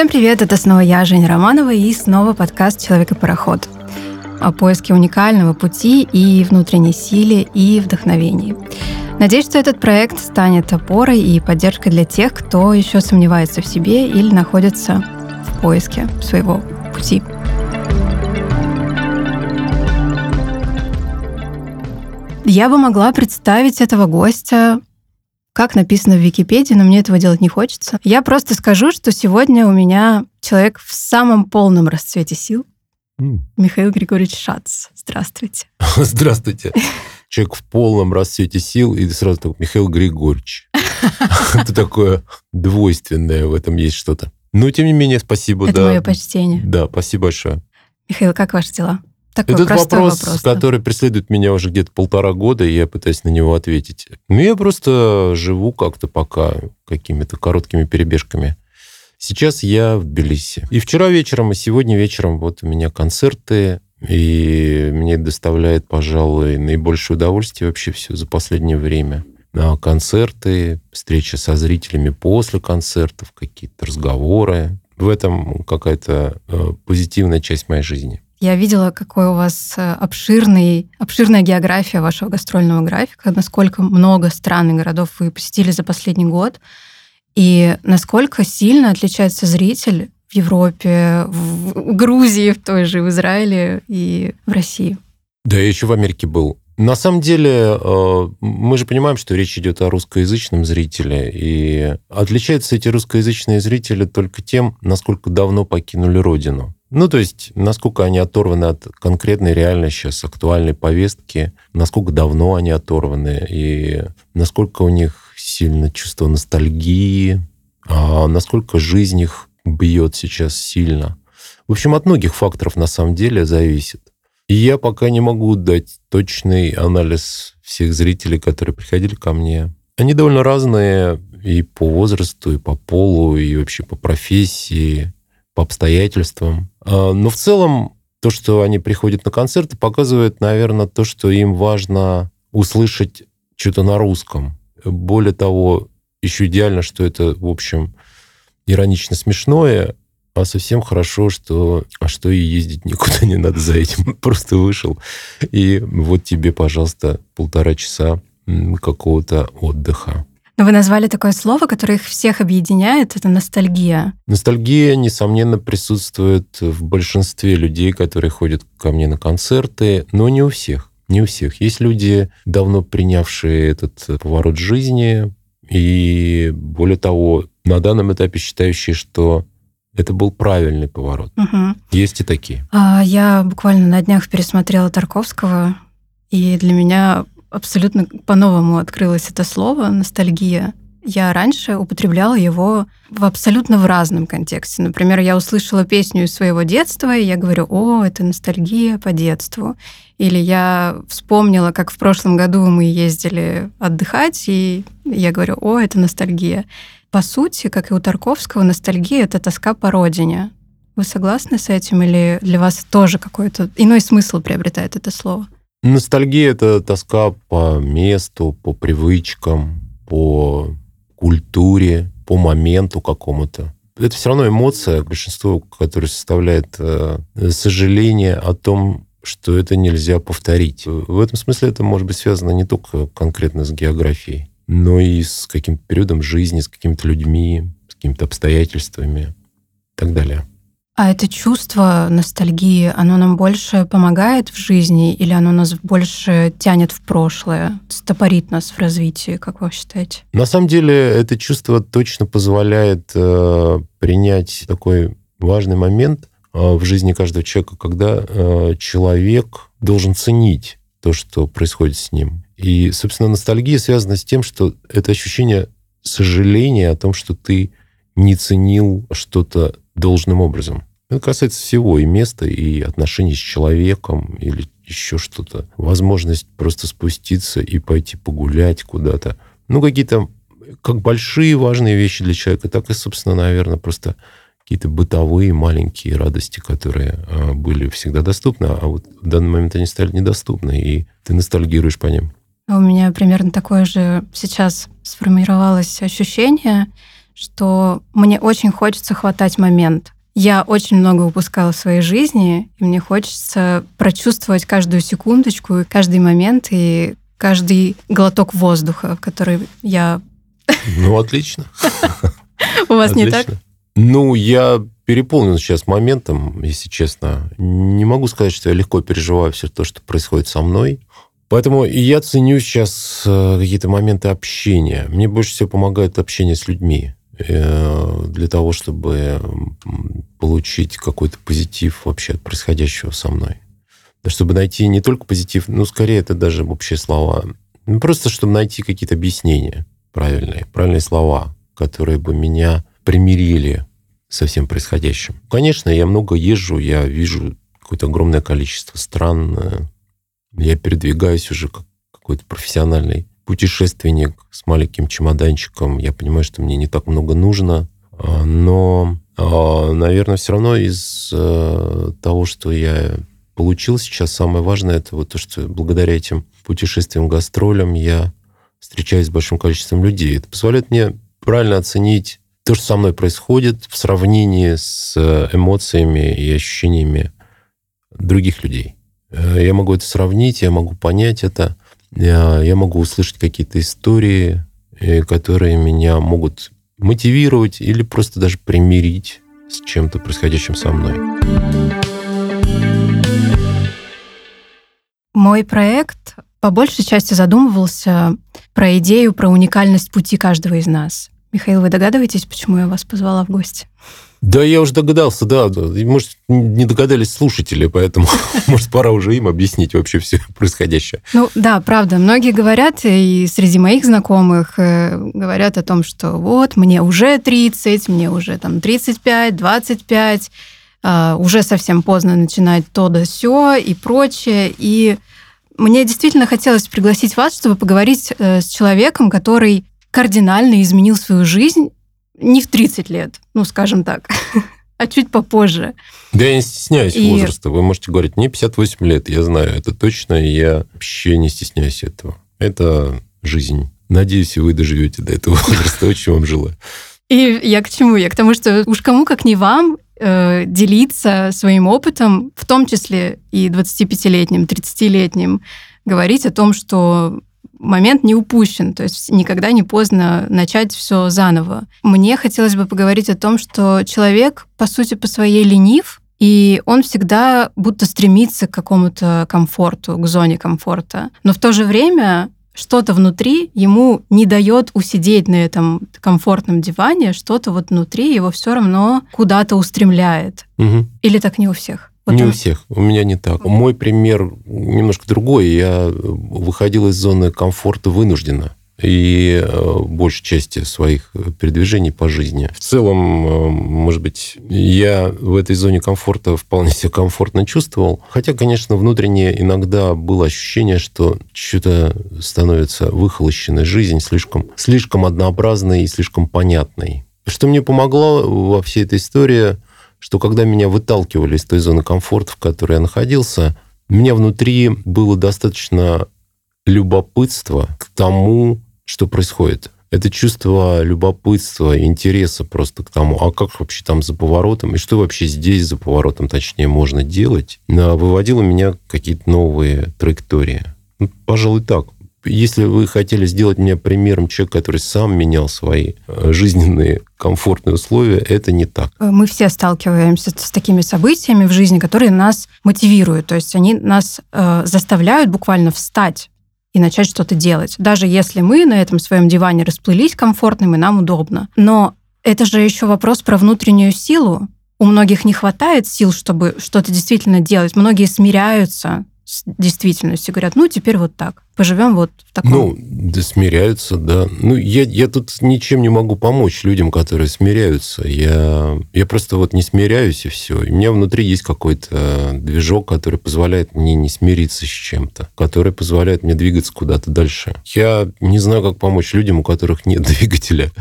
Всем привет, это снова я, Женя Романова, и снова подкаст «Человек и пароход» о поиске уникального пути и внутренней силе, и вдохновении. Надеюсь, что этот проект станет опорой и поддержкой для тех, кто еще сомневается в себе или находится в поиске своего пути. Я бы могла представить этого гостя как написано в Википедии, но мне этого делать не хочется. Я просто скажу, что сегодня у меня человек в самом полном расцвете сил. Mm. Михаил Григорьевич Шац. Здравствуйте. Здравствуйте. Человек в полном расцвете сил, и сразу так, Михаил Григорьевич. Это такое двойственное, в этом есть что-то. Но, тем не менее, спасибо. Это мое почтение. Да, спасибо большое. Михаил, как ваши дела? Такой Этот вопрос, вопрос да? который преследует меня уже где-то полтора года, и я пытаюсь на него ответить. Ну, я просто живу как-то пока какими-то короткими перебежками. Сейчас я в Тбилиси. И вчера вечером, и сегодня вечером вот у меня концерты, и мне доставляет, пожалуй, наибольшее удовольствие вообще все за последнее время. На концерты, встречи со зрителями после концертов, какие-то разговоры. В этом какая-то э, позитивная часть моей жизни. Я видела, какой у вас э, обширный, обширная география вашего гастрольного графика, насколько много стран и городов вы посетили за последний год, и насколько сильно отличается зритель в Европе, в Грузии, в той же, в Израиле и в России. Да, я еще в Америке был. На самом деле, э, мы же понимаем, что речь идет о русскоязычном зрителе, и отличаются эти русскоязычные зрители только тем, насколько давно покинули родину. Ну, то есть, насколько они оторваны от конкретной реальной сейчас актуальной повестки, насколько давно они оторваны, и насколько у них сильно чувство ностальгии, а насколько жизнь их бьет сейчас сильно. В общем, от многих факторов на самом деле зависит. И я пока не могу дать точный анализ всех зрителей, которые приходили ко мне. Они довольно разные и по возрасту, и по полу, и вообще по профессии, по обстоятельствам. А, но в целом то, что они приходят на концерты, показывает, наверное, то, что им важно услышать что-то на русском. Более того, еще идеально, что это, в общем, иронично смешное, а совсем хорошо, что а что и ездить никуда не надо за этим. Просто вышел, и вот тебе, пожалуйста, полтора часа какого-то отдыха. Но вы назвали такое слово, которое их всех объединяет, это ностальгия. Ностальгия, несомненно, присутствует в большинстве людей, которые ходят ко мне на концерты, но не у всех. Не у всех. Есть люди, давно принявшие этот поворот жизни, и более того, на данном этапе считающие, что это был правильный поворот. Угу. Есть и такие. А, я буквально на днях пересмотрела Тарковского, и для меня абсолютно по-новому открылось это слово «ностальгия». Я раньше употребляла его в абсолютно в разном контексте. Например, я услышала песню из своего детства, и я говорю, о, это ностальгия по детству. Или я вспомнила, как в прошлом году мы ездили отдыхать, и я говорю, о, это ностальгия. По сути, как и у Тарковского, ностальгия — это тоска по родине. Вы согласны с этим или для вас тоже какой-то иной смысл приобретает это слово? Ностальгия — это тоска по месту, по привычкам, по культуре, по моменту какому-то. Это все равно эмоция, большинство, которая составляет э, сожаление о том, что это нельзя повторить. В этом смысле это может быть связано не только конкретно с географией, но и с каким-то периодом жизни, с какими-то людьми, с какими-то обстоятельствами и так далее. А это чувство ностальгии, оно нам больше помогает в жизни или оно нас больше тянет в прошлое, стопорит нас в развитии, как вы считаете? На самом деле это чувство точно позволяет э, принять такой важный момент э, в жизни каждого человека, когда э, человек должен ценить то, что происходит с ним. И, собственно, ностальгия связана с тем, что это ощущение сожаления о том, что ты не ценил что-то должным образом. Это касается всего, и места, и отношений с человеком, или еще что-то. Возможность просто спуститься и пойти погулять куда-то. Ну, какие-то как большие важные вещи для человека, так и, собственно, наверное, просто какие-то бытовые маленькие радости, которые а, были всегда доступны, а вот в данный момент они стали недоступны, и ты ностальгируешь по ним. У меня примерно такое же сейчас сформировалось ощущение, что мне очень хочется хватать момент. Я очень много упускала в своей жизни, и мне хочется прочувствовать каждую секундочку, каждый момент и каждый глоток воздуха, который я... Ну, отлично. У вас не так? Ну, я переполнен сейчас моментом, если честно. Не могу сказать, что я легко переживаю все то, что происходит со мной. Поэтому я ценю сейчас э, какие-то моменты общения. Мне больше всего помогает общение с людьми для того, чтобы получить какой-то позитив вообще от происходящего со мной. Чтобы найти не только позитив, ну, скорее, это даже общие слова. Ну, просто чтобы найти какие-то объяснения правильные, правильные слова, которые бы меня примирили со всем происходящим. Конечно, я много езжу, я вижу какое-то огромное количество стран. Э, я передвигаюсь уже как какой-то профессиональный путешественник с маленьким чемоданчиком. Я понимаю, что мне не так много нужно, а, но, а, наверное, все равно из э, того, что я получил сейчас, самое важное, это вот то, что благодаря этим путешествиям, гастролям я встречаюсь с большим количеством людей. Это позволяет мне правильно оценить то, что со мной происходит в сравнении с э, эмоциями и ощущениями других людей. Э, я могу это сравнить, я могу понять это, я, я могу услышать какие-то истории, э, которые меня могут мотивировать или просто даже примирить с чем-то происходящим со мной. Мой проект по большей части задумывался про идею, про уникальность пути каждого из нас. Михаил, вы догадываетесь, почему я вас позвала в гости? Да, я уже догадался, да. Может, не догадались слушатели, поэтому, может, пора уже им объяснить вообще все происходящее. Ну, да, правда. Многие говорят, и среди моих знакомых э, говорят о том, что вот, мне уже 30, мне уже там 35, 25, э, уже совсем поздно начинать то да сё и прочее. И мне действительно хотелось пригласить вас, чтобы поговорить э, с человеком, который кардинально изменил свою жизнь не в 30 лет, ну, скажем так, а чуть попозже. Да я не стесняюсь и... возраста. Вы можете говорить, мне 58 лет, я знаю это точно, и я вообще не стесняюсь этого. Это жизнь. Надеюсь, вы доживете до этого возраста. Очень вам желаю. И я к чему? Я к тому, что уж кому, как не вам, э, делиться своим опытом, в том числе и 25-летним, 30-летним, говорить о том, что момент не упущен, то есть никогда не поздно начать все заново. Мне хотелось бы поговорить о том, что человек, по сути, по своей ленив, и он всегда будто стремится к какому-то комфорту, к зоне комфорта. Но в то же время что-то внутри ему не дает усидеть на этом комфортном диване, что-то вот внутри его все равно куда-то устремляет. Угу. Или так не у всех? Не у всех. У меня не так. Мой пример немножко другой. Я выходил из зоны комфорта вынужденно и э, большей части своих передвижений по жизни. В целом, э, может быть, я в этой зоне комфорта вполне себя комфортно чувствовал. Хотя, конечно, внутренне иногда было ощущение, что что-то становится выхолощенной жизнь, слишком, слишком однообразной и слишком понятной. Что мне помогло во всей этой истории – что когда меня выталкивали из той зоны комфорта, в которой я находился, у меня внутри было достаточно любопытства к тому, что происходит. Это чувство любопытства, интереса просто к тому, а как вообще там за поворотом, и что вообще здесь за поворотом, точнее, можно делать, выводило меня какие-то новые траектории. Ну, пожалуй, так. Если вы хотели сделать меня примером человека, который сам менял свои э, жизненные комфортные условия, это не так. Э, мы все сталкиваемся с такими событиями в жизни, которые нас мотивируют. То есть они нас э, заставляют буквально встать и начать что-то делать. Даже если мы на этом своем диване расплылись комфортным и нам удобно. Но это же еще вопрос про внутреннюю силу. У многих не хватает сил, чтобы что-то действительно делать. Многие смиряются с действительностью, говорят, ну, теперь вот так, поживем вот в таком... Ну, да, смиряются, да. Ну, я, я тут ничем не могу помочь людям, которые смиряются. Я, я просто вот не смиряюсь, и все. И у меня внутри есть какой-то движок, который позволяет мне не смириться с чем-то, который позволяет мне двигаться куда-то дальше. Я не знаю, как помочь людям, у которых нет двигателя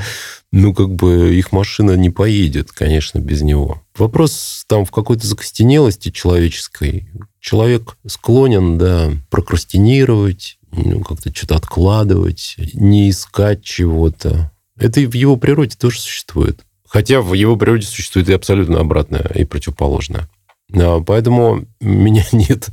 ну, как бы их машина не поедет, конечно, без него. Вопрос там в какой-то закостенелости человеческой, человек склонен, да, прокрастинировать, ну, как-то что-то откладывать, не искать чего-то, Это и в его природе тоже существует. Хотя в его природе существует и абсолютно обратное, и противоположное. А, поэтому у меня нет,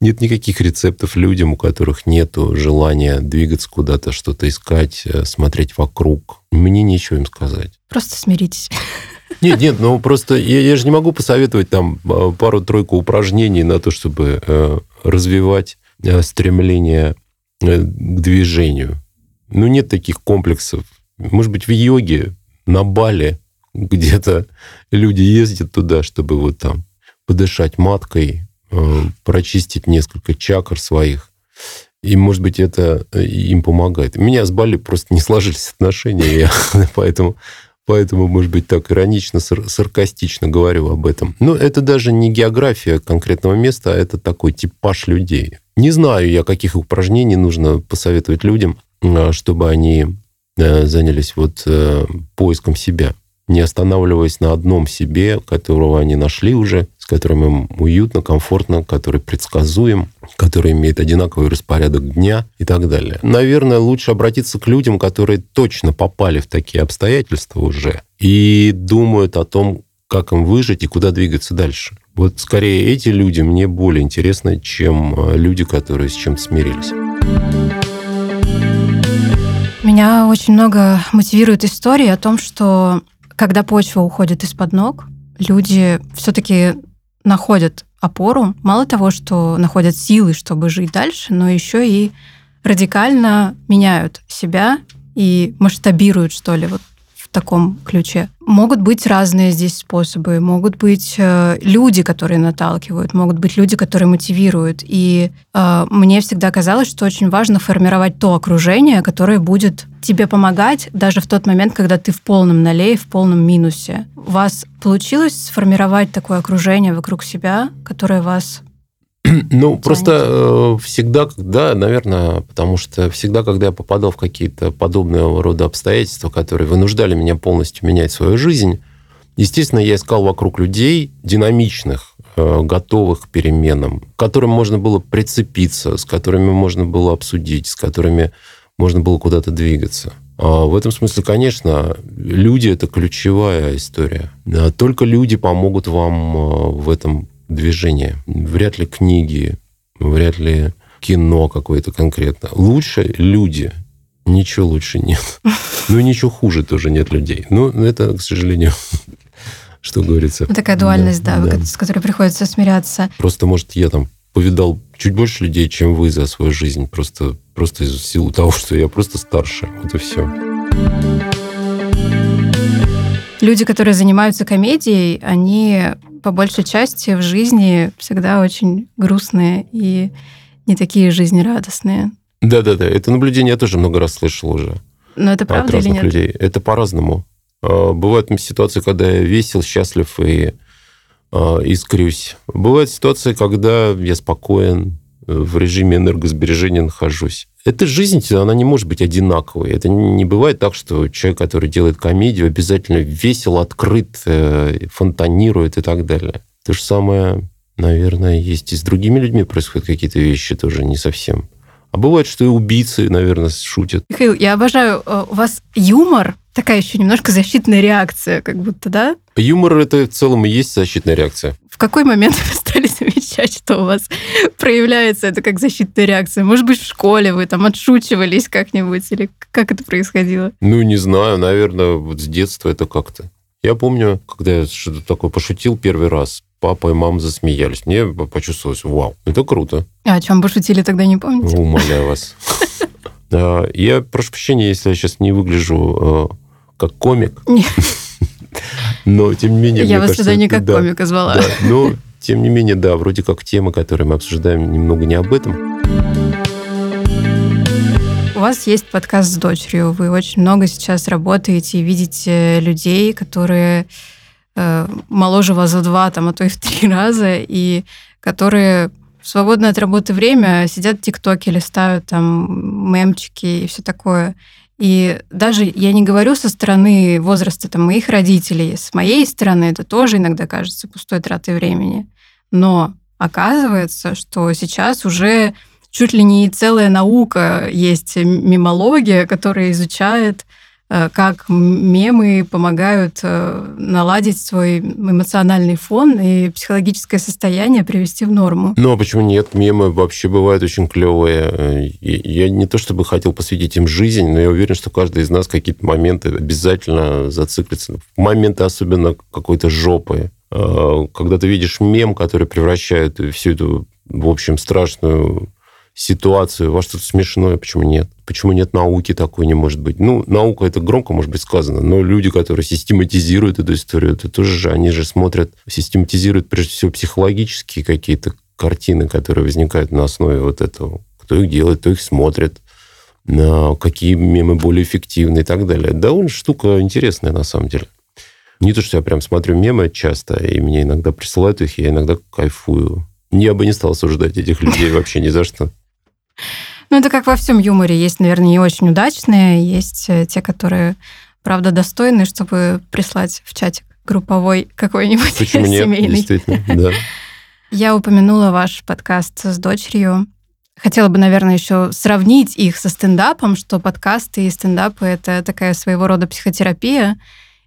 нет никаких рецептов людям, у которых нет желания двигаться куда-то, что-то искать, э, смотреть вокруг. Мне нечего им сказать. Просто смиритесь. Нет, нет, ну просто я, я же не могу посоветовать там а, пару-тройку упражнений на то, чтобы э, развивать э, стремление э, к движению. Ну, нет таких комплексов. Может быть, в йоге, на Бали где-то люди ездят туда, чтобы вот там подышать маткой, э, прочистить несколько чакр своих. И, может быть, это э, им помогает. У меня с Бали просто не сложились отношения, поэтому, поэтому, может быть, так иронично, сар- саркастично говорю об этом. Но это даже не география конкретного места, а это такой типаж людей. Не знаю я, каких упражнений нужно посоветовать людям, э, чтобы они занялись вот поиском себя не останавливаясь на одном себе, которого они нашли уже, с которым им уютно, комфортно, который предсказуем, который имеет одинаковый распорядок дня и так далее. Наверное, лучше обратиться к людям, которые точно попали в такие обстоятельства уже и думают о том, как им выжить и куда двигаться дальше. Вот скорее эти люди мне более интересны, чем э, люди, которые с чем-то смирились. Меня очень много мотивирует истории о том, что когда почва уходит из-под ног, люди все-таки находят опору. Мало того, что находят силы, чтобы жить дальше, но еще и радикально меняют себя и масштабируют, что ли, вот таком ключе. Могут быть разные здесь способы, могут быть э, люди, которые наталкивают, могут быть люди, которые мотивируют. И э, мне всегда казалось, что очень важно формировать то окружение, которое будет тебе помогать даже в тот момент, когда ты в полном налее, в полном минусе. У вас получилось сформировать такое окружение вокруг себя, которое вас ну, просто э, всегда, да, наверное, потому что всегда, когда я попадал в какие-то подобные рода обстоятельства, которые вынуждали меня полностью менять свою жизнь, естественно, я искал вокруг людей динамичных, э, готовых к переменам, к которым можно было прицепиться, с которыми можно было обсудить, с которыми можно было куда-то двигаться. А в этом смысле, конечно, люди – это ключевая история. Только люди помогут вам э, в этом движение. Вряд ли книги, вряд ли кино какое-то конкретно. Лучше люди. Ничего лучше нет. Ну, ничего хуже тоже нет людей. Ну, это, к сожалению, что говорится. Такая дуальность, да, да, да, с которой приходится смиряться. Просто, может, я там повидал чуть больше людей, чем вы за свою жизнь. Просто, просто из силы того, что я просто старше. Вот и все. Люди, которые занимаются комедией, они по большей части в жизни всегда очень грустные и не такие жизнерадостные. Да-да-да, это наблюдение я тоже много раз слышал уже. Но это правда от разных или нет? людей. Это по-разному. А, бывают ситуации, когда я весел, счастлив и а, искрюсь. Бывают ситуации, когда я спокоен, в режиме энергосбережения нахожусь. Эта жизнь, она не может быть одинаковой. Это не бывает так, что человек, который делает комедию, обязательно весел, открыт, э, фонтанирует и так далее. То же самое, наверное, есть и с другими людьми происходят какие-то вещи тоже не совсем. А бывает, что и убийцы, наверное, шутят. Михаил, я обожаю, э, у вас юмор такая еще немножко защитная реакция, как будто, да? Юмор это в целом и есть защитная реакция. В какой момент вы стали замечать, что у вас проявляется это как защитная реакция? Может быть, в школе вы там отшучивались как-нибудь, или как это происходило? Ну, не знаю, наверное, вот с детства это как-то. Я помню, когда я что-то такое пошутил первый раз, папа и мама засмеялись. Мне почувствовалось, вау, это круто. А о чем пошутили тогда, не помните? Умоляю вас. Я прошу прощения, если я сейчас не выгляжу э, как комик. Но, тем не менее, Я вас сюда не как комика звала. Но, тем не менее, да, вроде как тема, которую мы обсуждаем, немного не об этом. У вас есть подкаст с дочерью. Вы очень много сейчас работаете и видите людей, которые э, моложе вас за два, там, а то и в три раза, и которые в свободное от работы время сидят в ТикТоке, листают там мемчики и все такое. И даже я не говорю со стороны возраста там, моих родителей, с моей стороны это тоже иногда кажется пустой тратой времени. Но оказывается, что сейчас уже чуть ли не целая наука есть мимология, которая изучает э, как мемы помогают э, наладить свой эмоциональный фон и психологическое состояние привести в норму. Ну, а почему нет? Мемы вообще бывают очень клевые. Я не то чтобы хотел посвятить им жизнь, но я уверен, что каждый из нас какие-то моменты обязательно зациклится. Моменты особенно какой-то жопы. Когда ты видишь мем, который превращает всю эту, в общем, страшную ситуацию во что-то смешное, почему нет? Почему нет науки такой не может быть? Ну, наука это громко может быть сказано, но люди, которые систематизируют эту историю, это тоже же, они же смотрят, систематизируют прежде всего психологические какие-то картины, которые возникают на основе вот этого. Кто их делает, кто их смотрит, на какие мемы более эффективны и так далее. Да, он штука интересная на самом деле. Не то, что я прям смотрю мемы часто, и мне иногда присылают их, я иногда кайфую. Я бы не стал осуждать этих людей вообще ни за что. Ну, это как во всем юморе. Есть, наверное, не очень удачные, есть э, те, которые, правда, достойны, чтобы прислать в чатик групповой какой-нибудь Почему нет? семейный. Действительно, да. Я упомянула ваш подкаст с дочерью. Хотела бы, наверное, еще сравнить их со стендапом, что подкасты и стендапы — это такая своего рода психотерапия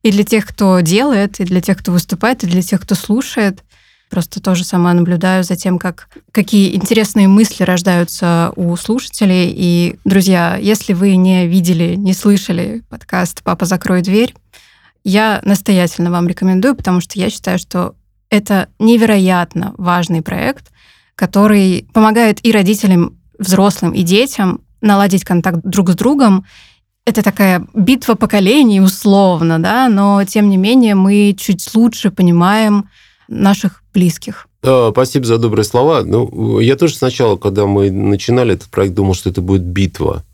и для тех, кто делает, и для тех, кто выступает, и для тех, кто слушает. Просто тоже сама наблюдаю за тем, как, какие интересные мысли рождаются у слушателей. И, друзья, если вы не видели, не слышали подкаст «Папа, закрой дверь», я настоятельно вам рекомендую, потому что я считаю, что это невероятно важный проект, который помогает и родителям, взрослым, и детям наладить контакт друг с другом. Это такая битва поколений условно, да, но тем не менее мы чуть лучше понимаем наших близких. Да, спасибо за добрые слова. Ну, я тоже сначала, когда мы начинали этот проект, думал, что это будет битва.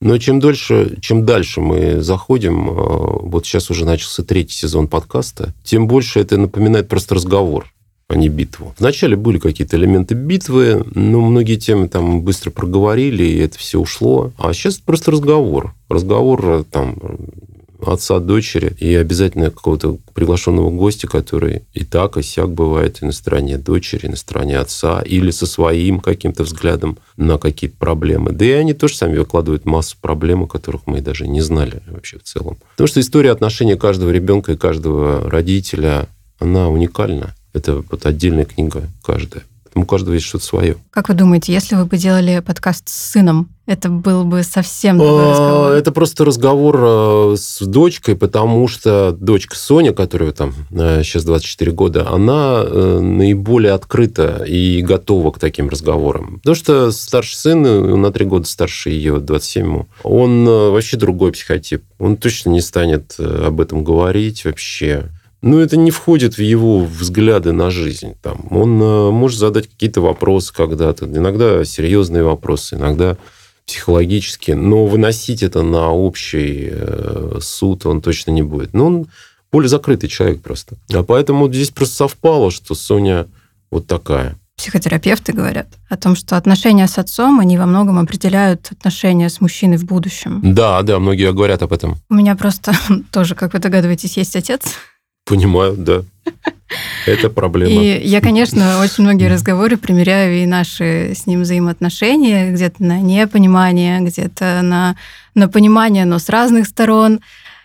Но чем дольше, чем дальше мы заходим, э, вот сейчас уже начался третий сезон подкаста, тем больше это напоминает просто разговор, а не битву. Вначале были какие-то элементы битвы, но многие темы там быстро проговорили, и это все ушло. А сейчас просто разговор. Разговор э, там отца, дочери, и обязательно какого-то приглашенного гостя, который и так, и сяк бывает и на стороне дочери, и на стороне отца, или со своим каким-то взглядом на какие-то проблемы. Да и они тоже сами выкладывают массу проблем, о которых мы даже не знали вообще в целом. Потому что история отношения каждого ребенка и каждого родителя, она уникальна. Это вот отдельная книга каждая. У каждого есть что-то свое. Как вы думаете, если вы бы делали подкаст с сыном, это был бы совсем другой а, разговор? Это просто разговор э, с дочкой, потому что дочка Соня, которая там сейчас э, 24 года, она э, наиболее открыта и готова к таким разговорам. Потому что старший сын, на три года старше ее, 27 он вообще другой психотип. Он точно не станет об этом говорить вообще. Ну, это не входит в его взгляды на жизнь. Там, он э, может задать какие-то вопросы когда-то, иногда серьезные вопросы, иногда психологические, но выносить это на общий э, суд он точно не будет. Но он более закрытый человек просто. А поэтому здесь просто совпало, что Соня вот такая. Психотерапевты говорят о том, что отношения с отцом, они во многом определяют отношения с мужчиной в будущем. Да, да, многие говорят об этом. У меня просто тоже, как вы догадываетесь, есть отец. Понимаю, да. Это проблема. И я, конечно, очень многие разговоры примеряю и наши с ним взаимоотношения, где-то на непонимание, где-то на, на понимание, но с разных сторон.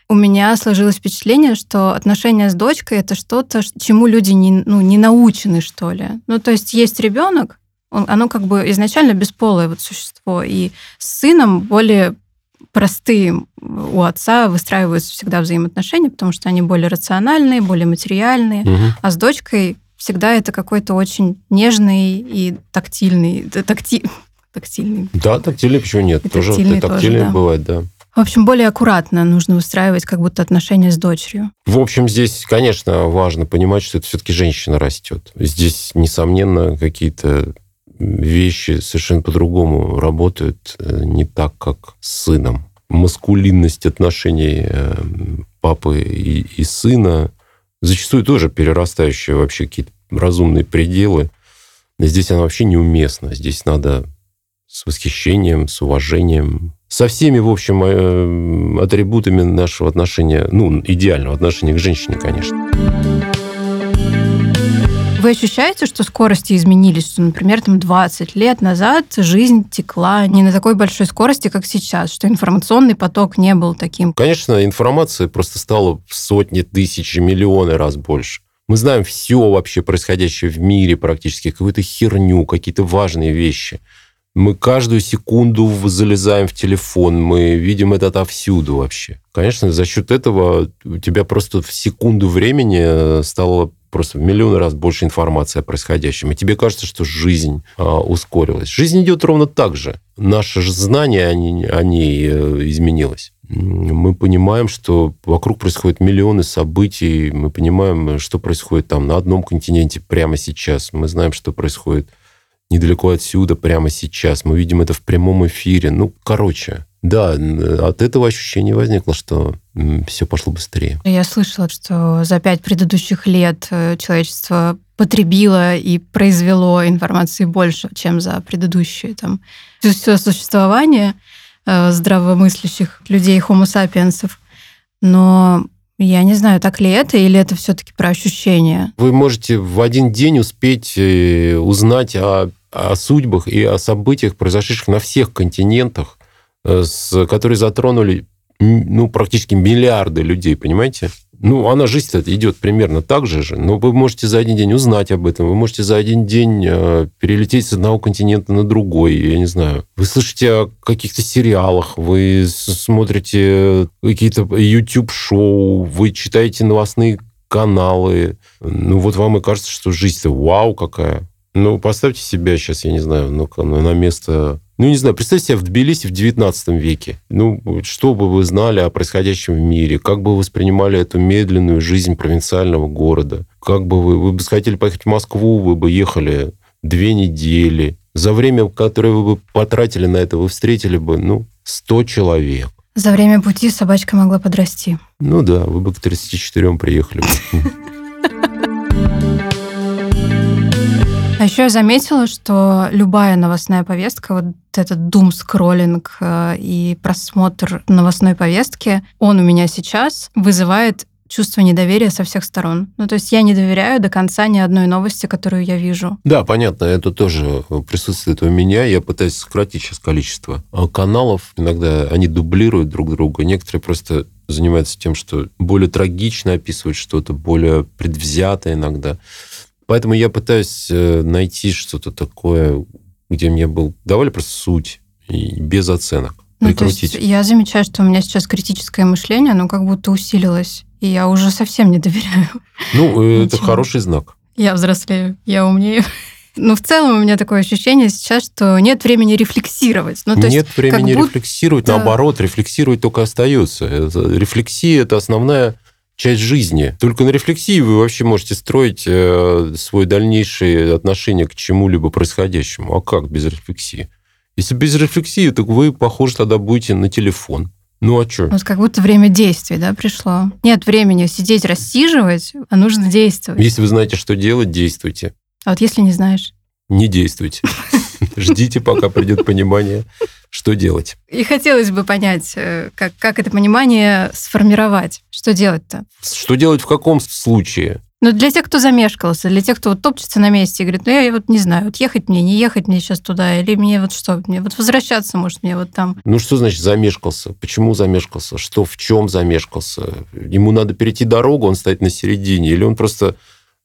У меня сложилось впечатление, что отношения с дочкой это что-то, чему люди не, ну, не научены, что ли. Ну, то есть есть ребенок, он, оно как бы изначально бесполое вот существо, и с сыном более простые у отца выстраиваются всегда взаимоотношения, потому что они более рациональные, более материальные, угу. а с дочкой всегда это какой-то очень нежный и тактильный, такти, тактильный. Да, тактильный почему нет? И тоже тактильный, тактильный тоже, да. бывает, да. В общем, более аккуратно нужно устраивать как будто отношения с дочерью. В общем, здесь, конечно, важно понимать, что это все-таки женщина растет. Здесь, несомненно, какие-то вещи совершенно по-другому работают, э, не так, как с сыном. Маскулинность отношений э, папы и, и сына зачастую тоже перерастающая вообще какие-то разумные пределы. Здесь она вообще неуместна. Здесь надо с восхищением, с уважением, со всеми, в общем, э, атрибутами нашего отношения, ну, идеального отношения к женщине, конечно. Вы ощущаете, что скорости изменились? Что, например, там 20 лет назад жизнь текла не на такой большой скорости, как сейчас, что информационный поток не был таким? Конечно, информация просто стала в сотни, тысячи, миллионы раз больше. Мы знаем все вообще происходящее в мире практически, какую-то херню, какие-то важные вещи. Мы каждую секунду залезаем в телефон, мы видим это отовсюду вообще. Конечно, за счет этого у тебя просто в секунду времени стало просто в миллион раз больше информации о происходящем. И тебе кажется, что жизнь а, ускорилась. Жизнь идет ровно так же. Наше же знание о ней, о ней э, изменилось. Мы понимаем, что вокруг происходят миллионы событий. Мы понимаем, что происходит там на одном континенте прямо сейчас. Мы знаем, что происходит недалеко отсюда прямо сейчас. Мы видим это в прямом эфире. Ну, короче, да, от этого ощущение возникло, что все пошло быстрее. Я слышала, что за пять предыдущих лет э, человечество потребило и произвело информации больше, чем за предыдущие там все существование э, здравомыслящих людей, homo сапиенсов. Но я не знаю, так ли это, или это все-таки про ощущения. Вы можете в один день успеть э, узнать о, о судьбах и о событиях, произошедших на всех континентах, с, которые затронули ну, практически миллиарды людей, понимаете? Ну, она жизнь идет примерно так же же, но вы можете за один день узнать об этом, вы можете за один день э, перелететь с одного континента на другой, я не знаю. Вы слышите о каких-то сериалах, вы смотрите какие-то YouTube-шоу, вы читаете новостные каналы. Ну, вот вам и кажется, что жизнь-то вау какая. Ну, поставьте себя сейчас, я не знаю, ну, на место ну, не знаю, представьте себя в Тбилиси в 19 веке. Ну, что бы вы знали о происходящем в мире? Как бы вы воспринимали эту медленную жизнь провинциального города? Как бы вы... Вы бы хотели поехать в Москву, вы бы ехали две недели. За время, которое вы бы потратили на это, вы встретили бы, ну, 100 человек. За время пути собачка могла подрасти. Ну да, вы бы к 34 приехали. Еще я заметила, что любая новостная повестка, вот этот дум-скроллинг э, и просмотр новостной повестки, он у меня сейчас вызывает чувство недоверия со всех сторон. Ну, то есть я не доверяю до конца ни одной новости, которую я вижу. Да, понятно, это тоже присутствует у меня. Я пытаюсь сократить сейчас количество а каналов. Иногда они дублируют друг друга. Некоторые просто занимаются тем, что более трагично описывают что-то, более предвзято иногда. Поэтому я пытаюсь э, найти что-то такое, где мне был давали просто суть и без оценок. Ну, прикрутить. То есть я замечаю, что у меня сейчас критическое мышление, оно как будто усилилось, и я уже совсем не доверяю. Ну, э, это хороший знак. Я взрослею, я умнею. Ну, в целом у меня такое ощущение сейчас, что нет времени рефлексировать. Ну, то нет есть, времени будто... рефлексировать, наоборот, рефлексировать только остается. Рефлексия – это основная часть жизни. Только на рефлексии вы вообще можете строить э, свое дальнейшее отношение к чему-либо происходящему. А как без рефлексии? Если без рефлексии, то вы, похоже, тогда будете на телефон. Ну а что? Вот как будто время действий, да, пришло. Нет времени сидеть, рассиживать, а нужно действовать. Если вы знаете, что делать, действуйте. А вот если не знаешь? Не действуйте. Ждите, пока придет понимание, что делать. И хотелось бы понять, э, как, как это понимание сформировать. Что делать-то? Что делать в каком случае? Ну, для тех, кто замешкался, для тех, кто вот топчется на месте и говорит, ну, я вот не знаю, вот ехать мне, не ехать мне сейчас туда, или мне вот что, мне вот возвращаться, может, мне вот там. Ну, что значит замешкался? Почему замешкался? Что, в чем замешкался? Ему надо перейти дорогу, он стоит на середине, или он просто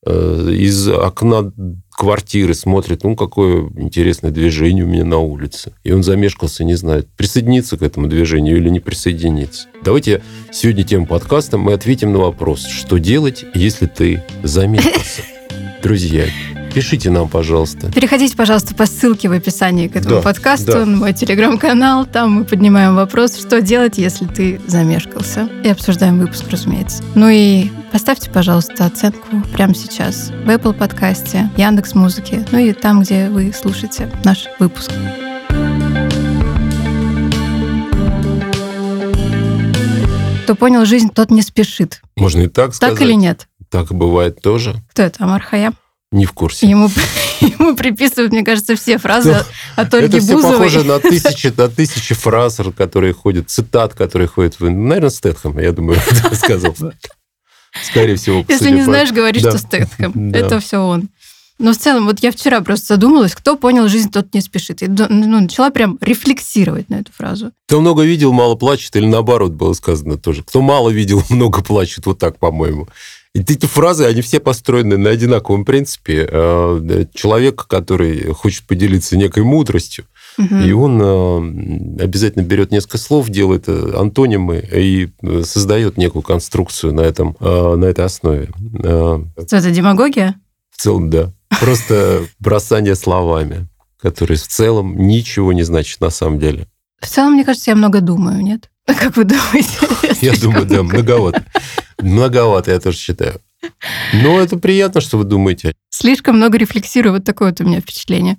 из окна квартиры, смотрит, ну, какое интересное движение у меня на улице. И он замешкался, не знает, присоединиться к этому движению или не присоединиться. Давайте сегодня тем подкаста мы ответим на вопрос, что делать, если ты замешкался. Друзья, Пишите нам, пожалуйста. Переходите, пожалуйста, по ссылке в описании к этому да, подкасту да. на мой телеграм-канал. Там мы поднимаем вопрос, что делать, если ты замешкался. И обсуждаем выпуск, разумеется. Ну и поставьте, пожалуйста, оценку прямо сейчас в Apple подкасте, Яндекс Музыке, ну и там, где вы слушаете наш выпуск. Кто понял жизнь, тот не спешит. Можно и так сказать. Так или нет? Так бывает тоже. Кто это, Амар Хаям? Не в курсе. Ему, ему приписывают, мне кажется, все фразы да. от Ольги Это Бузовой. все похоже на тысячи, на тысячи фраз, которые ходят, цитат, которые ходят. Наверное, Стэтхэм, я думаю, сказал. Скорее всего. Если не знаешь, говори, что Стэтхэм. Это все он. Но в целом, вот я вчера просто задумалась, кто понял жизнь, тот не спешит. И ну, начала прям рефлексировать на эту фразу. Кто много видел, мало плачет, или наоборот было сказано тоже. Кто мало видел, много плачет, вот так, по-моему. Эти фразы, они все построены на одинаковом принципе. Э, человек, который хочет поделиться некой мудростью, угу. и он э, обязательно берет несколько слов, делает э, антонимы и создает некую конструкцию на, этом, на этой основе. Что это демагогия? В целом, да. Просто бросание словами, которые в целом ничего не значат на самом деле. В целом, мне кажется, я много думаю, нет? Как вы думаете? Я думаю, да, многовато. Многовато, я тоже считаю. Но это приятно, что вы думаете. Слишком много рефлексирую, вот такое вот у меня впечатление.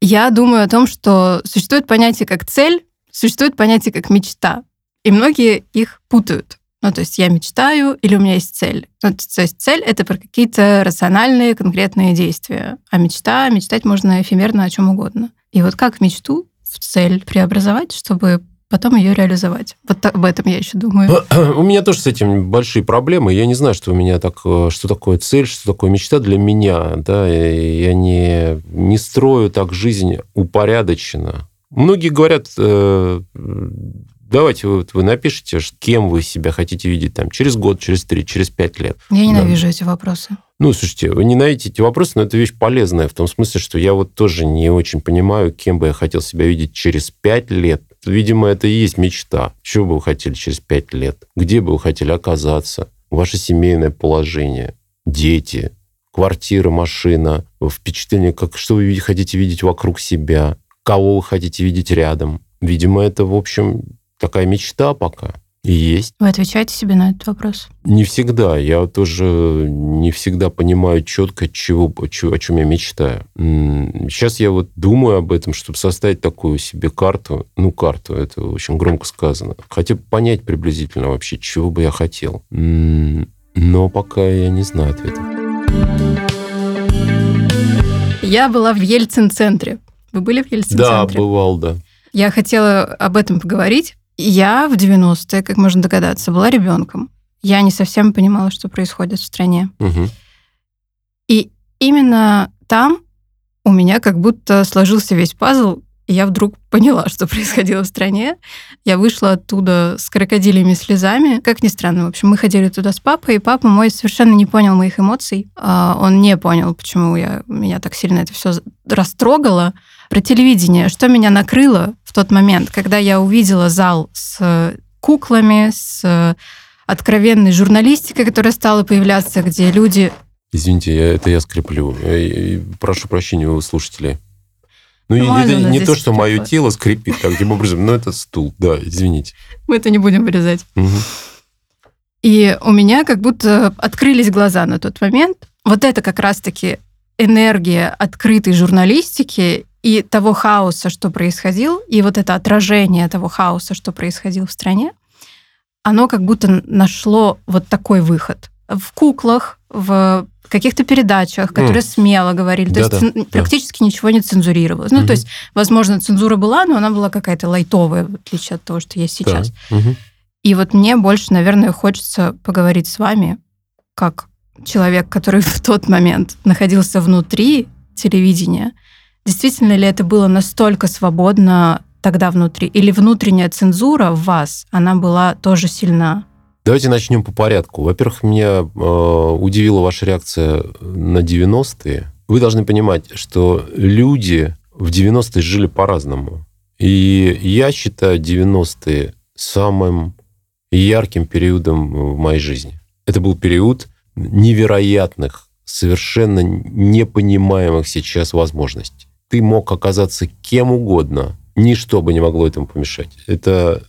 Я думаю о том, что существует понятие как цель, существует понятие как мечта. И многие их путают. Ну, то есть я мечтаю или у меня есть цель. Ну, то есть цель — это про какие-то рациональные, конкретные действия. А мечта, мечтать можно эфемерно о чем угодно. И вот как мечту в цель преобразовать, чтобы потом ее реализовать. Вот об этом я еще думаю. У меня тоже с этим большие проблемы. Я не знаю, что у меня так, э, что такое цель, что такое мечта для меня. Да? Я не, не строю так жизнь упорядоченно. Многие говорят, э, давайте вот вы напишите, кем вы себя хотите видеть там через год, через три, через пять лет. Я ненавижу да. эти вопросы. Ну, слушайте, вы ненавидите эти вопросы, но это вещь полезная в том смысле, что я вот тоже не очень понимаю, кем бы я хотел себя видеть через пять лет. Видимо, это и есть мечта. Чего бы вы хотели через пять лет? Где бы вы хотели оказаться? Ваше семейное положение, дети, квартира, машина, впечатление, как, что вы хотите видеть вокруг себя, кого вы хотите видеть рядом. Видимо, это, в общем, такая мечта пока есть. Вы отвечаете себе на этот вопрос? Не всегда. Я тоже не всегда понимаю четко, чего, о чем я мечтаю. Сейчас я вот думаю об этом, чтобы составить такую себе карту. Ну, карту, это очень громко сказано. Хотя бы понять приблизительно вообще, чего бы я хотел. Но пока я не знаю ответа. Я была в Ельцин-центре. Вы были в Ельцин-центре? Да, бывал, да. Я хотела об этом поговорить. Я в 90-е, как можно догадаться, была ребенком. Я не совсем понимала, что происходит в стране. Угу. И именно там у меня как будто сложился весь пазл, и я вдруг поняла, что происходило в стране. Я вышла оттуда с крокодилями слезами. Как ни странно, в общем, мы ходили туда с папой, и папа мой совершенно не понял моих эмоций. А, он не понял, почему я, меня так сильно это все растрогало. Про телевидение. Что меня накрыло в тот момент, когда я увидела зал с куклами, с откровенной журналистикой, которая стала появляться, где люди... Извините, я, это я скреплю. Я, прошу прощения у слушателей. Ну, ну это не то, что мое тело скрипит таким образом, но это стул, да, извините. Мы это не будем вырезать. Угу. И у меня как будто открылись глаза на тот момент. Вот это как раз-таки энергия открытой журналистики и того хаоса, что происходил, и вот это отражение того хаоса, что происходил в стране, оно как будто нашло вот такой выход. В куклах, в каких-то передачах, которые mm. смело говорили. То да, есть да, практически ничего не цензурировалось. Ну, mm-hmm. то есть, возможно, цензура была, но она была какая-то лайтовая, в отличие от того, что есть сейчас. Да. Mm-hmm. И вот мне больше, наверное, хочется поговорить с вами, как человек, который в тот момент находился внутри телевидения, Действительно ли это было настолько свободно тогда внутри? Или внутренняя цензура в вас, она была тоже сильна? Давайте начнем по порядку. Во-первых, меня э, удивила ваша реакция на 90-е. Вы должны понимать, что люди в 90-е жили по-разному. И я считаю 90-е самым ярким периодом в моей жизни. Это был период невероятных, совершенно непонимаемых сейчас возможностей ты мог оказаться кем угодно. Ничто бы не могло этому помешать. Это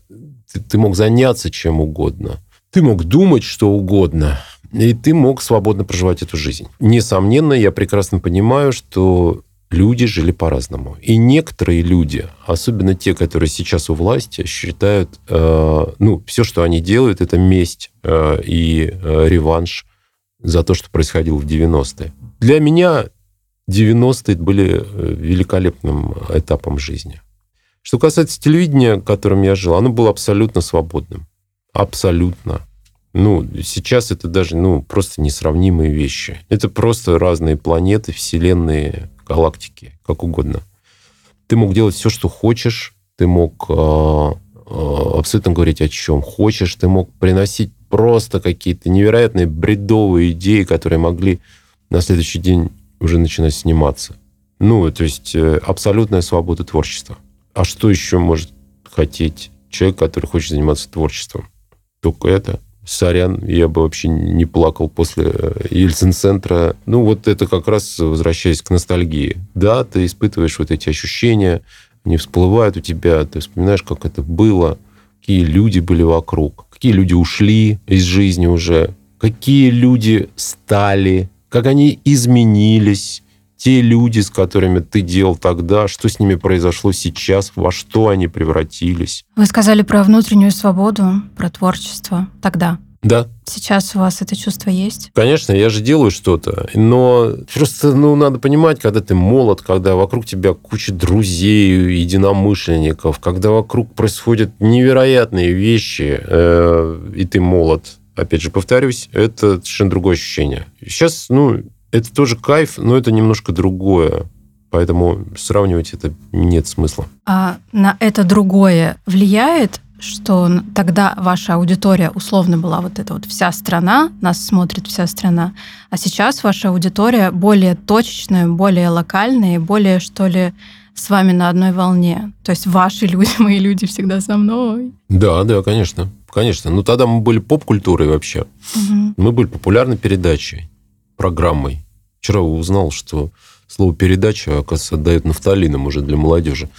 ты, ты мог заняться чем угодно. Ты мог думать что угодно. И ты мог свободно проживать эту жизнь. Несомненно, я прекрасно понимаю, что люди жили по-разному. И некоторые люди, особенно те, которые сейчас у власти, считают, э, ну, все, что они делают, это месть э, и э, реванш за то, что происходило в 90-е. Для меня 90-е были э, великолепным этапом жизни. Что касается телевидения, которым я жил, оно было абсолютно свободным. Абсолютно. Ну, сейчас это даже, ну, просто несравнимые вещи. Это просто разные планеты, вселенные, галактики, как угодно. Ты мог делать все, что хочешь, ты мог э, э, абсолютно говорить о чем хочешь, ты мог приносить просто какие-то невероятные бредовые идеи, которые могли на следующий день уже начинать сниматься. Ну, то есть э, абсолютная свобода творчества. А что еще может хотеть человек, который хочет заниматься творчеством? Только это сорян, я бы вообще не плакал после э, Ельцин-центра. Ну, вот это как раз возвращаясь к ностальгии. Да, ты испытываешь вот эти ощущения, они всплывают у тебя, ты вспоминаешь, как это было, какие люди были вокруг, какие люди ушли из жизни уже, какие люди стали, как они изменились, те люди, с которыми ты делал тогда, что с ними произошло сейчас, во что они превратились. Вы сказали про внутреннюю свободу, про творчество тогда. Да. Сейчас у вас это чувство есть? Конечно, я же делаю что-то, но просто ну, надо понимать, когда ты молод, когда вокруг тебя куча друзей, единомышленников, когда вокруг происходят невероятные вещи, э, и ты молод, опять же, повторюсь, это совершенно другое ощущение. Сейчас, ну, это тоже кайф, но это немножко другое. Поэтому сравнивать это нет смысла. А на это другое влияет, что тогда ваша аудитория условно была вот эта вот вся страна, нас смотрит вся страна, а сейчас ваша аудитория более точечная, более локальная, более, что ли, с вами на одной волне. То есть ваши люди, мои люди всегда со мной. Да, да, конечно. Конечно. Ну, тогда мы были поп-культурой вообще. Угу. Мы были популярной передачей программой. Вчера узнал, что слово передача, оказывается, отдает нафталином уже для молодежи.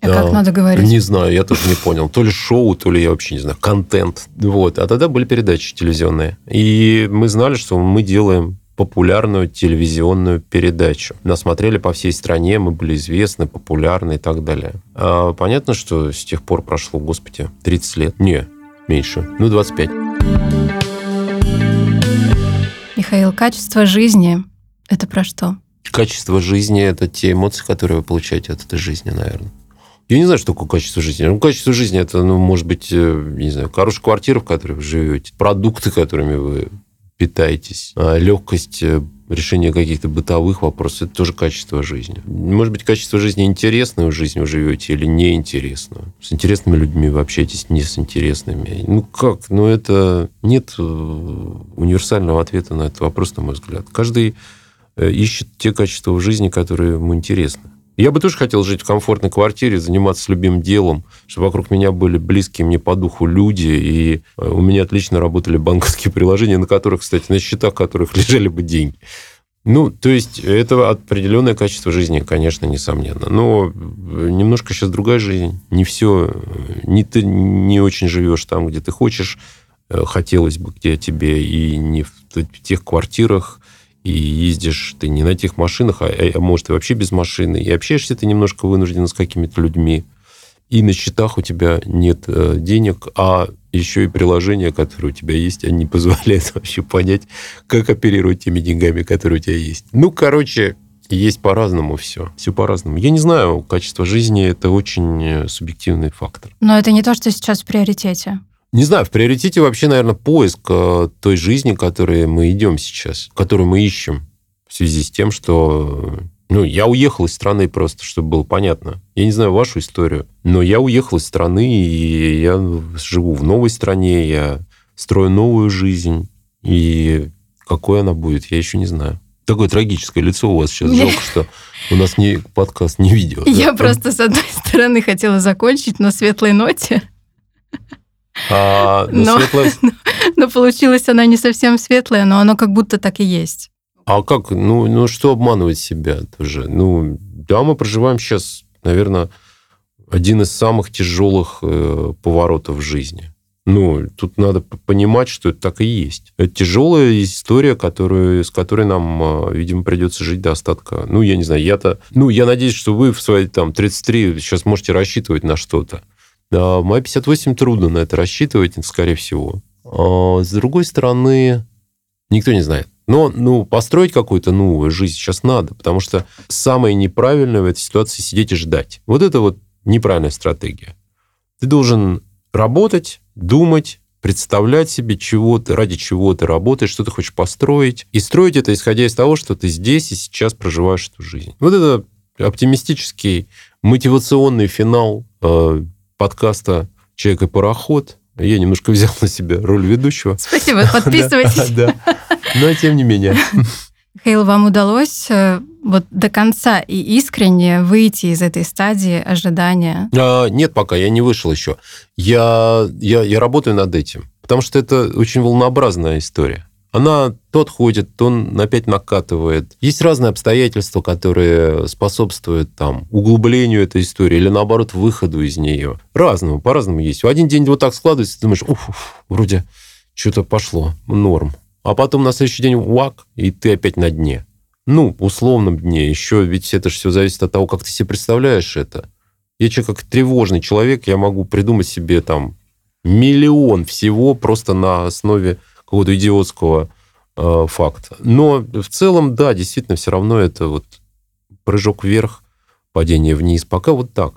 А, как надо говорить? Не знаю, я тоже не понял. То ли шоу, то ли я вообще не знаю, контент. Вот. А тогда были передачи телевизионные. И мы знали, что мы делаем популярную телевизионную передачу. Нас смотрели по всей стране, мы были известны, популярны и так далее. А понятно, что с тех пор прошло, господи, 30 лет. Не, меньше. Ну, 25. Михаил, качество жизни – это про что? Качество жизни – это те эмоции, которые вы получаете от этой жизни, наверное. Я не знаю, что такое качество жизни. Ну, качество жизни – это, ну, может быть, э, не знаю, хорошая квартира, в которой вы живете, продукты, которыми вы питаетесь, а легкость решения каких-то бытовых вопросов, это тоже качество жизни. Может быть, качество жизни интересную жизнь вы живете или неинтересную. С интересными людьми вы общаетесь не с интересными. Ну как? Ну это нет э, универсального ответа на этот вопрос, на мой взгляд. Каждый э, ищет те качества в жизни, которые ему интересны. Я бы тоже хотел жить в комфортной квартире, заниматься любимым делом, чтобы вокруг меня были близкие мне по духу люди, и э, у меня отлично работали банковские приложения, на которых, кстати, на счетах которых лежали бы деньги. Ну, то есть это определенное качество жизни, конечно, несомненно. Но немножко сейчас другая жизнь. Не все, не ты не очень живешь там, где ты хочешь, э, хотелось бы где тебе, и не в тех квартирах, и ездишь ты не на тех машинах, а, а может, и вообще без машины, и общаешься ты немножко вынужден с какими-то людьми, и на счетах у тебя нет э, денег, а еще и приложения, которые у тебя есть, они позволяют вообще понять, как оперировать теми деньгами, которые у тебя есть. Ну, короче, есть по-разному все. Все по-разному. Я не знаю, качество жизни – это очень э, субъективный фактор. Но это не то, что сейчас в приоритете. Не знаю, в приоритете вообще, наверное, поиск э, той жизни, к которой мы идем сейчас, которую мы ищем в связи с тем, что ну, я уехал из страны просто, чтобы было понятно. Я не знаю вашу историю, но я уехал из страны, и я живу в новой стране, я строю новую жизнь, и какой она будет, я еще не знаю. Такое трагическое лицо у вас сейчас. Жалко, что у нас не подкаст, не видео. Я да? просто, с одной стороны, хотела закончить на светлой ноте. А, но, светлая... но, но получилась она не совсем светлая, но оно как будто так и есть. А как? Ну, ну что обманывать себя тоже? Ну, да, мы проживаем сейчас, наверное, один из самых тяжелых э, поворотов в жизни. Ну, тут надо понимать, что это так и есть. Это тяжелая история, которую, с которой нам, э, видимо, придется жить до остатка. Ну, я не знаю, я-то... Ну, я надеюсь, что вы в свои там 33 сейчас можете рассчитывать на что-то. Моя 58 трудно на это рассчитывать, скорее всего. А с другой стороны, никто не знает. Но ну, построить какую-то новую жизнь сейчас надо, потому что самое неправильное в этой ситуации сидеть и ждать. Вот это вот неправильная стратегия. Ты должен работать, думать, представлять себе, чего ты, ради чего ты работаешь, что ты хочешь построить. И строить это, исходя из того, что ты здесь и сейчас проживаешь эту жизнь. Вот это оптимистический, мотивационный финал э, подкаста «Человек и пароход». Я немножко взял на себя роль ведущего. Спасибо, подписывайтесь. Да, но тем не менее. Михаил, вам удалось э, вот до конца и искренне выйти из этой стадии ожидания? А, нет, пока я не вышел еще. Я, я, я работаю над этим, потому что это очень волнообразная история. Она то отходит, то опять накатывает. Есть разные обстоятельства, которые способствуют там углублению этой истории или наоборот выходу из нее. Разному, по-разному есть. В один день вот так складывается, ты думаешь, уф, уф вроде что-то пошло, норм. А потом на следующий день вак, и ты опять на дне ну, условном дне. Еще ведь это же все зависит от того, как ты себе представляешь это. Я человек, как тревожный человек, я могу придумать себе там миллион всего просто на основе какого-то идиотского э, факта. Но в целом, да, действительно, все равно это вот прыжок вверх, падение вниз. Пока вот так.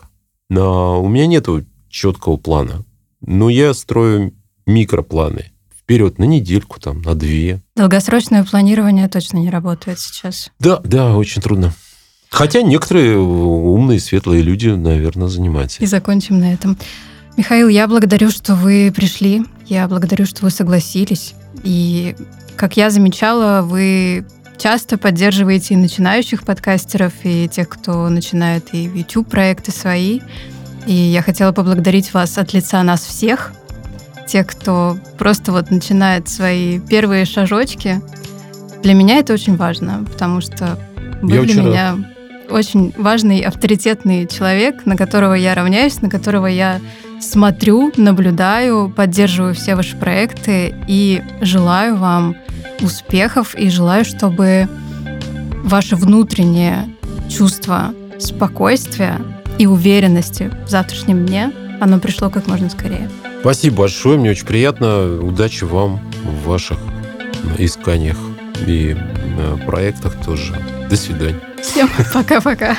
Но у меня нет четкого плана. Но я строю микропланы вперед на недельку, там, на две. Долгосрочное планирование точно не работает сейчас. Да, да, очень трудно. Хотя некоторые умные, светлые люди, наверное, занимаются. И закончим на этом. Михаил, я благодарю, что вы пришли. Я благодарю, что вы согласились. И, как я замечала, вы часто поддерживаете и начинающих подкастеров, и тех, кто начинает и YouTube-проекты свои. И я хотела поблагодарить вас от лица нас всех тех, кто просто вот начинает свои первые шажочки. Для меня это очень важно, потому что вы я для меня рад. очень важный, авторитетный человек, на которого я равняюсь, на которого я смотрю, наблюдаю, поддерживаю все ваши проекты и желаю вам успехов и желаю, чтобы ваше внутреннее чувство спокойствия и уверенности в завтрашнем дне, оно пришло как можно скорее. Спасибо большое, мне очень приятно. Удачи вам в ваших исканиях и э, проектах тоже. До свидания. Всем пока-пока.